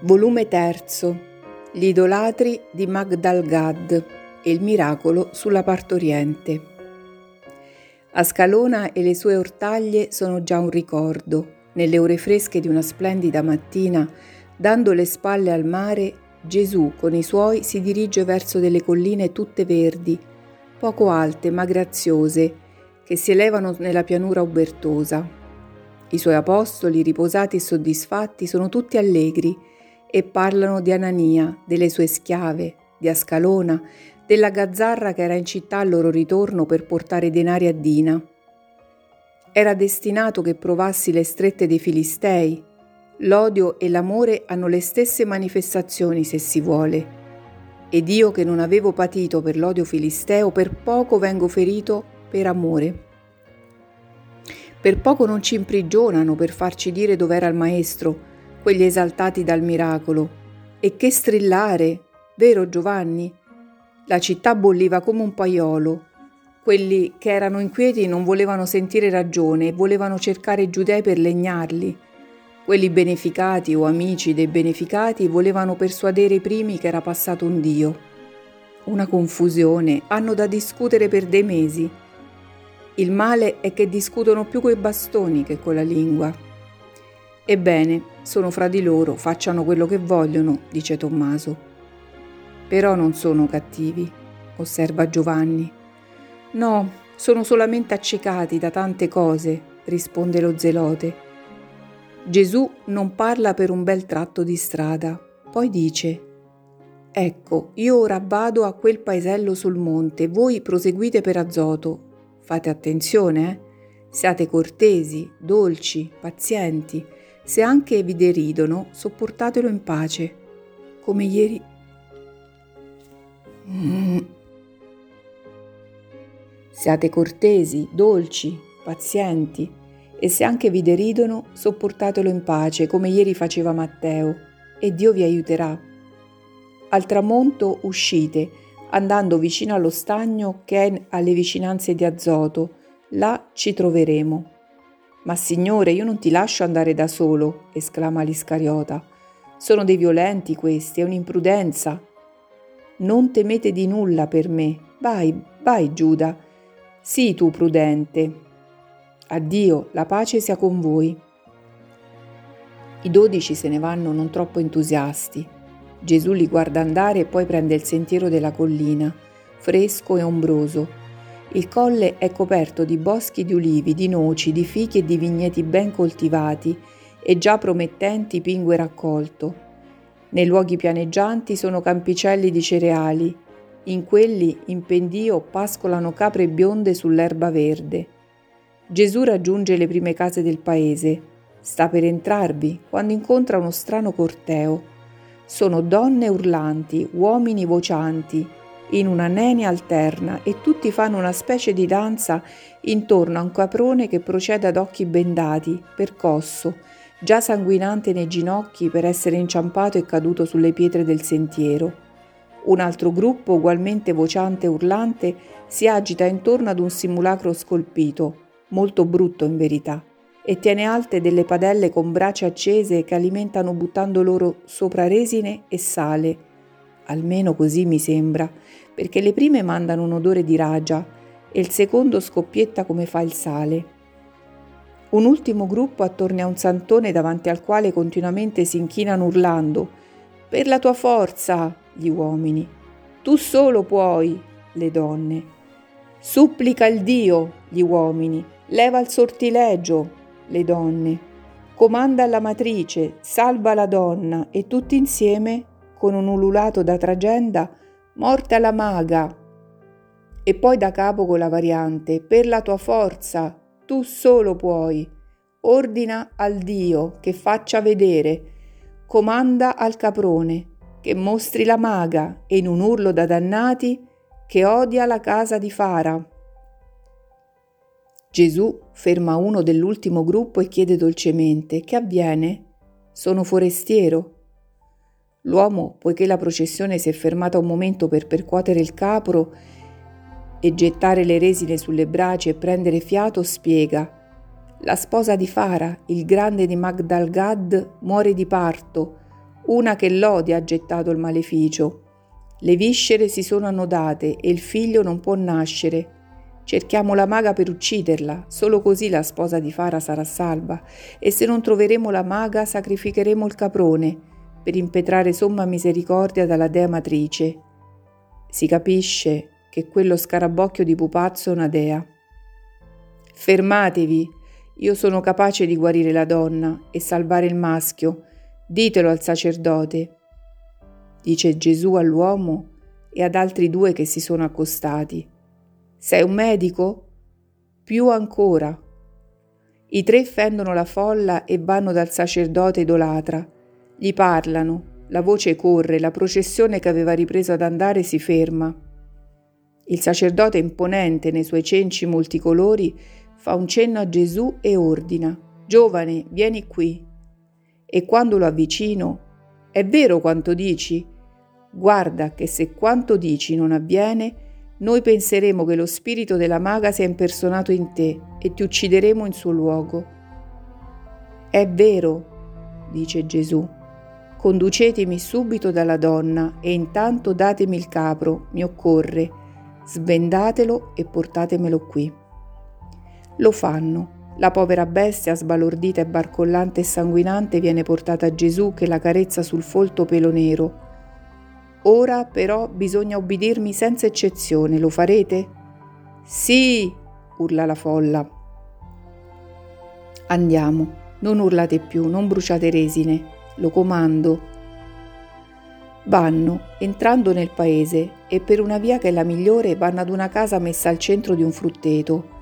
Volume terzo. Gli idolatri di Magdalgad e il miracolo sulla partoriente. Ascalona e le sue ortaglie sono già un ricordo. Nelle ore fresche di una splendida mattina, dando le spalle al mare, Gesù con i suoi si dirige verso delle colline tutte verdi, poco alte ma graziose, che si elevano nella pianura ubertosa. I suoi apostoli, riposati e soddisfatti, sono tutti allegri e parlano di Anania, delle sue schiave, di Ascalona, della gazzarra che era in città al loro ritorno per portare denari a Dina. Era destinato che provassi le strette dei Filistei. L'odio e l'amore hanno le stesse manifestazioni se si vuole. Ed io che non avevo patito per l'odio filisteo, per poco vengo ferito per amore. Per poco non ci imprigionano per farci dire dov'era il maestro, quegli esaltati dal miracolo. E che strillare, vero Giovanni? La città bolliva come un paiolo. Quelli che erano inquieti non volevano sentire ragione e volevano cercare giudei per legnarli. Quelli beneficati o amici dei beneficati volevano persuadere i primi che era passato un Dio. Una confusione, hanno da discutere per dei mesi. Il male è che discutono più coi bastoni che con la lingua. Ebbene, sono fra di loro, facciano quello che vogliono, dice Tommaso. Però non sono cattivi, osserva Giovanni. No, sono solamente accecati da tante cose, risponde lo zelote. Gesù non parla per un bel tratto di strada, poi dice, Ecco, io ora vado a quel paesello sul monte, voi proseguite per Azoto. Fate attenzione, eh? Siate cortesi, dolci, pazienti se anche vi deridono, sopportatelo in pace, come ieri. Mm. Siate cortesi, dolci, pazienti, e se anche vi deridono, sopportatelo in pace, come ieri faceva Matteo, e Dio vi aiuterà. Al tramonto uscite, andando vicino allo stagno che è alle vicinanze di Azoto, là ci troveremo. Ma Signore, io non ti lascio andare da solo, esclama l'Iscariota. Sono dei violenti questi, è un'imprudenza. Non temete di nulla per me. Vai, vai Giuda. Sii tu prudente. Addio, la pace sia con voi. I dodici se ne vanno non troppo entusiasti. Gesù li guarda andare e poi prende il sentiero della collina, fresco e ombroso, il colle è coperto di boschi di ulivi, di noci, di fichi e di vigneti ben coltivati e già promettenti pingue raccolto. Nei luoghi pianeggianti sono campicelli di cereali, in quelli in pendio pascolano capre bionde sull'erba verde. Gesù raggiunge le prime case del paese. Sta per entrarvi quando incontra uno strano corteo. Sono donne urlanti, uomini vocianti, in una nenia alterna e tutti fanno una specie di danza intorno a un caprone che procede ad occhi bendati, percosso, già sanguinante nei ginocchi per essere inciampato e caduto sulle pietre del sentiero. Un altro gruppo, ugualmente vociante e urlante, si agita intorno ad un simulacro scolpito, molto brutto in verità, e tiene alte delle padelle con brace accese che alimentano buttando loro sopra resine e sale, almeno così mi sembra, perché le prime mandano un odore di ragia e il secondo scoppietta come fa il sale. Un ultimo gruppo attorno a un santone davanti al quale continuamente si inchinano urlando Per la tua forza, gli uomini. Tu solo puoi, le donne. Supplica il Dio, gli uomini. Leva il sortilegio, le donne. Comanda alla matrice, salva la donna e tutti insieme con un ululato da tragenda, morte alla maga. E poi da capo con la variante, per la tua forza, tu solo puoi. Ordina al Dio che faccia vedere, comanda al caprone, che mostri la maga e in un urlo da dannati che odia la casa di Fara. Gesù ferma uno dell'ultimo gruppo e chiede dolcemente: Che avviene? Sono forestiero. L'uomo, poiché la processione si è fermata un momento per percuotere il capro e gettare le resine sulle braci e prendere fiato, spiega. La sposa di Fara, il grande di Magdalgad, muore di parto. una che l'odia ha gettato il maleficio. Le viscere si sono annodate e il figlio non può nascere. Cerchiamo la maga per ucciderla, solo così la sposa di Fara sarà salva, e se non troveremo la maga sacrificheremo il caprone per impetrare somma misericordia dalla dea matrice. Si capisce che quello scarabocchio di pupazzo è una dea. Fermatevi, io sono capace di guarire la donna e salvare il maschio, Ditelo al sacerdote, dice Gesù all'uomo e ad altri due che si sono accostati. Sei un medico? Più ancora. I tre fendono la folla e vanno dal sacerdote idolatra. Gli parlano, la voce corre, la processione che aveva ripreso ad andare si ferma. Il sacerdote imponente nei suoi cenci multicolori fa un cenno a Gesù e ordina: Giovane, vieni qui e quando lo avvicino, è vero quanto dici? Guarda che se quanto dici non avviene, noi penseremo che lo spirito della maga sia impersonato in te e ti uccideremo in suo luogo. È vero, dice Gesù, conducetemi subito dalla donna e intanto datemi il capro, mi occorre, svendatelo e portatemelo qui. Lo fanno la povera bestia, sbalordita e barcollante e sanguinante, viene portata a Gesù che la carezza sul folto pelo nero. Ora però bisogna ubbidirmi senza eccezione, lo farete? Sì, urla la folla. Andiamo, non urlate più, non bruciate resine, lo comando. Vanno, entrando nel paese, e per una via che è la migliore vanno ad una casa messa al centro di un frutteto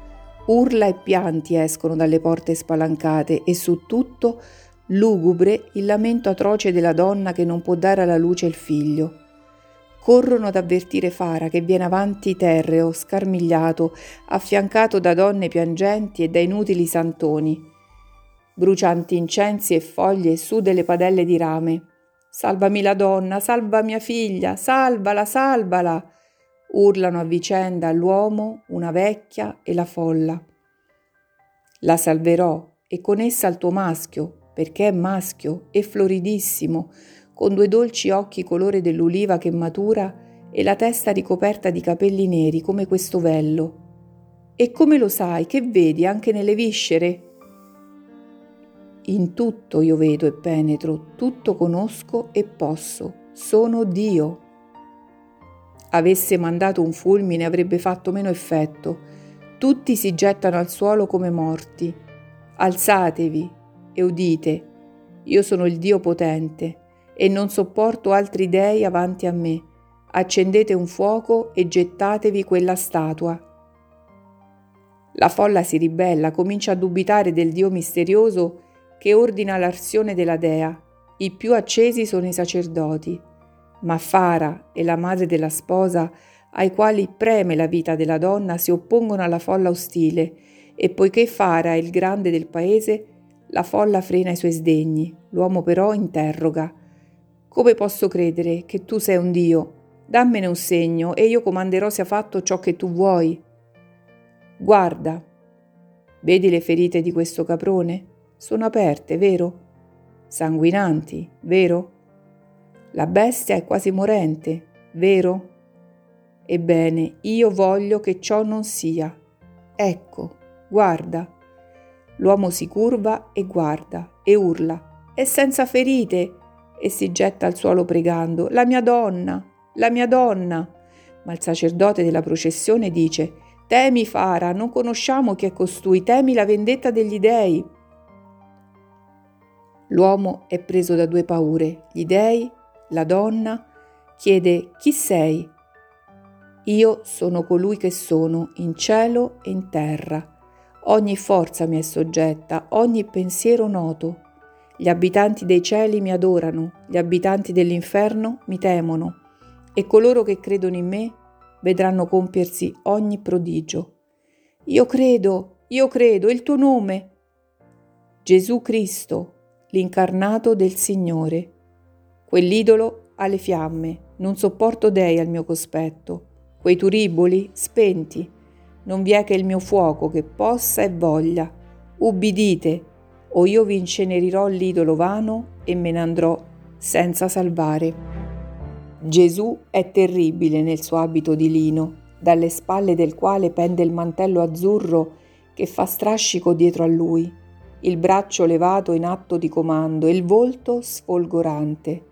Urla e pianti escono dalle porte spalancate e su tutto, lugubre, il lamento atroce della donna che non può dare alla luce il figlio. Corrono ad avvertire Fara che viene avanti terreo, scarmigliato, affiancato da donne piangenti e da inutili santoni. Brucianti incensi e foglie su delle padelle di rame. Salvami la donna, salva mia figlia, salvala, salvala! urlano a vicenda l'uomo, una vecchia e la folla. La salverò e con essa il tuo maschio, perché è maschio e floridissimo, con due dolci occhi colore dell'uliva che matura e la testa ricoperta di capelli neri come questo vello. E come lo sai, che vedi anche nelle viscere? In tutto io vedo e penetro, tutto conosco e posso, sono Dio avesse mandato un fulmine avrebbe fatto meno effetto. Tutti si gettano al suolo come morti. Alzatevi e udite. Io sono il Dio potente e non sopporto altri dei avanti a me. Accendete un fuoco e gettatevi quella statua. La folla si ribella, comincia a dubitare del Dio misterioso che ordina l'arsione della dea. I più accesi sono i sacerdoti ma Fara e la madre della sposa, ai quali preme la vita della donna, si oppongono alla folla ostile e poiché Fara è il grande del paese, la folla frena i suoi sdegni. L'uomo però interroga. Come posso credere che tu sei un Dio? Dammene un segno e io comanderò sia fatto ciò che tu vuoi. Guarda, vedi le ferite di questo caprone? Sono aperte, vero? Sanguinanti, vero? La bestia è quasi morente, vero? Ebbene, io voglio che ciò non sia. Ecco, guarda. L'uomo si curva e guarda e urla. È senza ferite e si getta al suolo pregando. La mia donna, la mia donna. Ma il sacerdote della processione dice: Temi, Fara, non conosciamo chi è costui, temi la vendetta degli dei. L'uomo è preso da due paure, gli dei la donna chiede chi sei? Io sono colui che sono in cielo e in terra. Ogni forza mi è soggetta, ogni pensiero noto. Gli abitanti dei cieli mi adorano, gli abitanti dell'inferno mi temono, e coloro che credono in me vedranno compiersi ogni prodigio. Io credo, io credo, il tuo nome. Gesù Cristo, l'incarnato del Signore. Quell'idolo ha le fiamme, non sopporto dei al mio cospetto. Quei turiboli, spenti. Non vi è che il mio fuoco che possa e voglia. Ubbidite, o io vi incenerirò l'idolo vano e me ne andrò senza salvare. Gesù è terribile nel suo abito di lino, dalle spalle del quale pende il mantello azzurro che fa strascico dietro a lui, il braccio levato in atto di comando e il volto sfolgorante.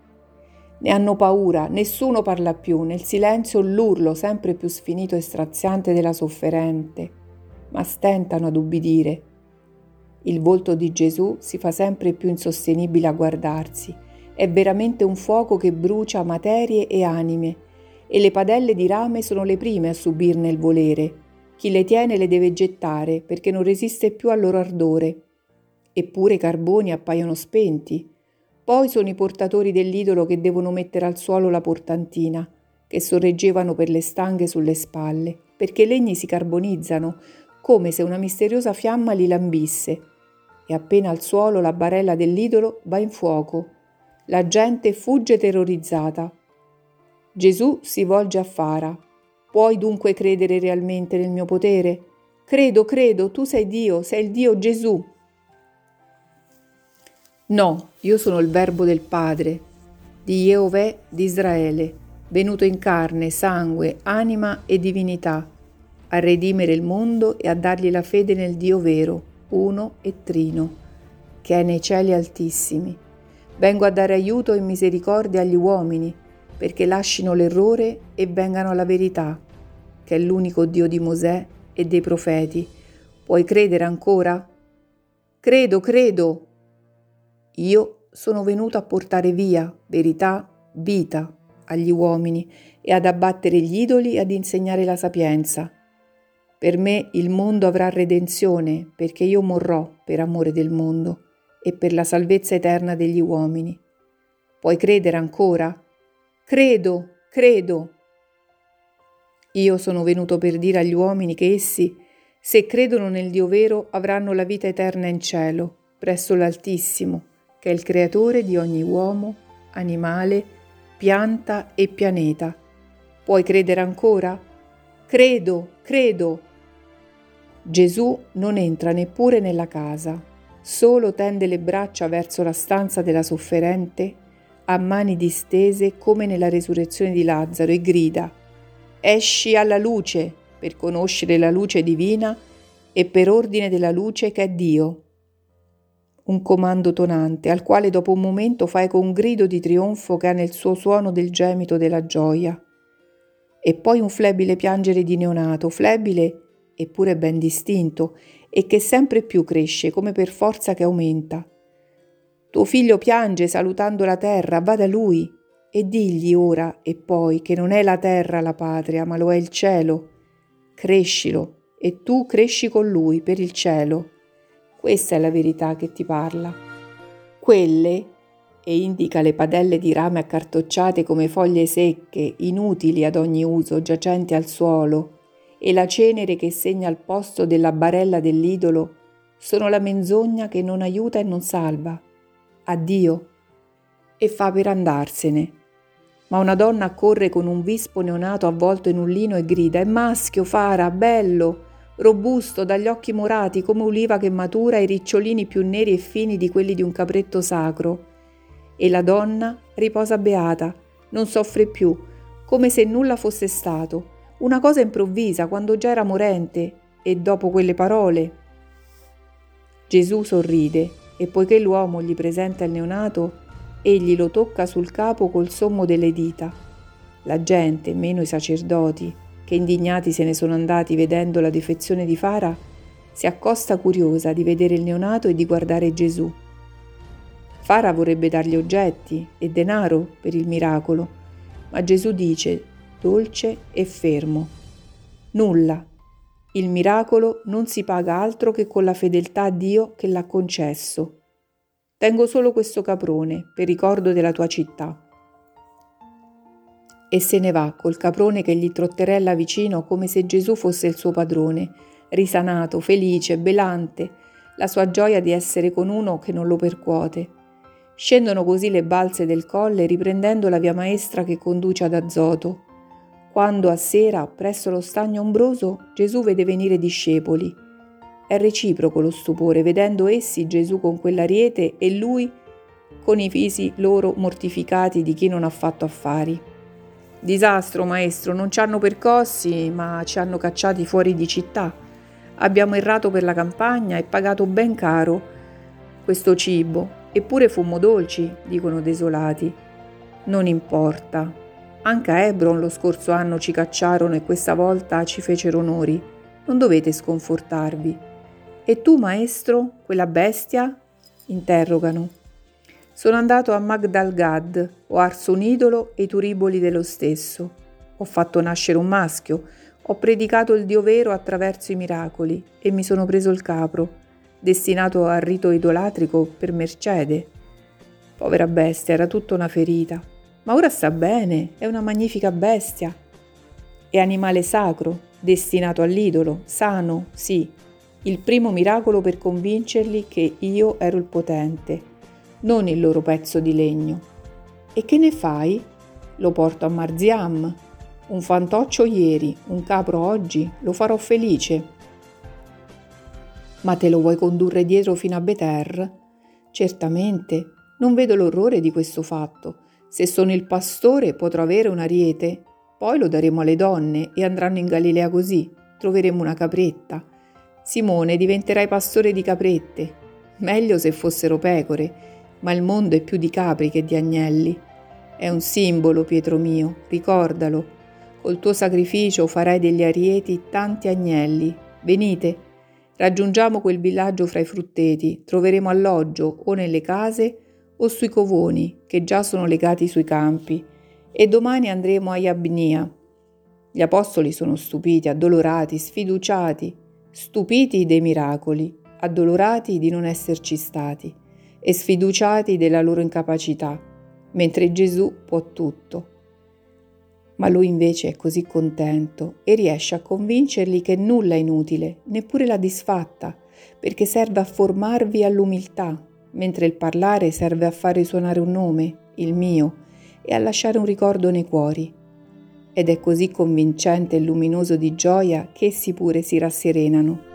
Ne hanno paura, nessuno parla più, nel silenzio l'urlo sempre più sfinito e straziante della sofferente, ma stentano ad ubbidire. Il volto di Gesù si fa sempre più insostenibile a guardarsi è veramente un fuoco che brucia materie e anime, e le padelle di rame sono le prime a subirne il volere. Chi le tiene le deve gettare perché non resiste più al loro ardore. Eppure i carboni appaiono spenti. Poi sono i portatori dell'idolo che devono mettere al suolo la portantina, che sorreggevano per le stanghe sulle spalle, perché i legni si carbonizzano, come se una misteriosa fiamma li lambisse. E appena al suolo la barella dell'idolo va in fuoco la gente fugge terrorizzata. Gesù si volge a Fara. Puoi dunque credere realmente nel mio potere? Credo, credo, tu sei Dio, sei il Dio Gesù. No, io sono il Verbo del Padre, di Jehovè di Israele, venuto in carne, sangue, anima e divinità, a redimere il mondo e a dargli la fede nel Dio vero, uno e trino, che è nei cieli altissimi Vengo a dare aiuto e misericordia agli uomini, perché lascino l'errore e vengano alla verità, che è l'unico Dio di Mosè e dei profeti. Puoi credere ancora? Credo, credo. Io sono venuto a portare via verità, vita agli uomini e ad abbattere gli idoli e ad insegnare la sapienza. Per me il mondo avrà redenzione perché io morrò per amore del mondo e per la salvezza eterna degli uomini. Puoi credere ancora? Credo, credo. Io sono venuto per dire agli uomini che essi, se credono nel Dio vero, avranno la vita eterna in cielo, presso l'Altissimo, che è il creatore di ogni uomo, animale, pianta e pianeta. Puoi credere ancora? Credo, credo. Gesù non entra neppure nella casa, solo tende le braccia verso la stanza della sofferente, a mani distese come nella resurrezione di Lazzaro e grida, esci alla luce per conoscere la luce divina e per ordine della luce che è Dio. Un comando tonante al quale dopo un momento fai con un grido di trionfo che ha nel suo suono del gemito della gioia. E poi un flebile piangere di neonato, flebile eppure ben distinto, e che sempre più cresce come per forza che aumenta. Tuo figlio piange salutando la terra, va da lui e digli ora e poi che non è la terra la patria, ma lo è il cielo. Crescilo e tu cresci con lui per il cielo. Questa è la verità che ti parla. Quelle, e indica le padelle di rame accartocciate come foglie secche, inutili ad ogni uso, giacenti al suolo, e la cenere che segna al posto della barella dell'idolo sono la menzogna che non aiuta e non salva. Addio. E fa per andarsene. Ma una donna corre con un vispo neonato avvolto in un lino e grida: È maschio, Fara, bello, robusto, dagli occhi morati come uliva che matura e ricciolini più neri e fini di quelli di un capretto sacro. E la donna riposa beata, non soffre più, come se nulla fosse stato una cosa improvvisa quando già era morente e dopo quelle parole. Gesù sorride e poiché l'uomo gli presenta il neonato, egli lo tocca sul capo col sommo delle dita. La gente, meno i sacerdoti, che indignati se ne sono andati vedendo la defezione di Fara, si accosta curiosa di vedere il neonato e di guardare Gesù. Fara vorrebbe dargli oggetti e denaro per il miracolo, ma Gesù dice dolce e fermo. Nulla. Il miracolo non si paga altro che con la fedeltà a Dio che l'ha concesso. Tengo solo questo caprone per ricordo della tua città. E se ne va col caprone che gli trotterella vicino come se Gesù fosse il suo padrone, risanato, felice, belante, la sua gioia di essere con uno che non lo percuote. Scendono così le balze del colle riprendendo la via maestra che conduce ad Azoto quando a sera, presso lo stagno ombroso, Gesù vede venire discepoli. È reciproco lo stupore, vedendo essi Gesù con quell'ariete e lui con i visi loro mortificati di chi non ha fatto affari. Disastro, maestro, non ci hanno percossi, ma ci hanno cacciati fuori di città. Abbiamo errato per la campagna e pagato ben caro questo cibo, eppure fummo dolci, dicono desolati. Non importa. Anche a Hebron lo scorso anno ci cacciarono e questa volta ci fecero onori. Non dovete sconfortarvi. E tu, maestro, quella bestia? interrogano. Sono andato a Magdalgad, ho arso un idolo e i turiboli dello stesso. Ho fatto nascere un maschio, ho predicato il Dio vero attraverso i miracoli e mi sono preso il capro, destinato al rito idolatrico per Mercede. Povera bestia, era tutta una ferita. Ma ora sta bene, è una magnifica bestia. È animale sacro, destinato all'idolo, sano, sì, il primo miracolo per convincerli che io ero il potente, non il loro pezzo di legno. E che ne fai? Lo porto a Marziam. Un fantoccio ieri, un capro oggi, lo farò felice. Ma te lo vuoi condurre dietro fino a Beter? Certamente, non vedo l'orrore di questo fatto. Se sono il pastore potrò avere un ariete, poi lo daremo alle donne e andranno in Galilea così, troveremo una capretta Simone, diventerai pastore di caprette. Meglio se fossero pecore, ma il mondo è più di capri che di agnelli. È un simbolo, Pietro mio, ricordalo. Col tuo sacrificio farai degli arieti tanti agnelli. Venite, raggiungiamo quel villaggio fra i frutteti, troveremo alloggio o nelle case o sui covoni, che già sono legati sui campi, e domani andremo a Iabnia. Gli apostoli sono stupiti, addolorati, sfiduciati, stupiti dei miracoli, addolorati di non esserci stati e sfiduciati della loro incapacità, mentre Gesù può tutto. Ma lui invece è così contento e riesce a convincerli che nulla è inutile, neppure la disfatta, perché serve a formarvi all'umiltà, mentre il parlare serve a far risuonare un nome, il mio, e a lasciare un ricordo nei cuori ed è così convincente e luminoso di gioia che essi pure si rasserenano.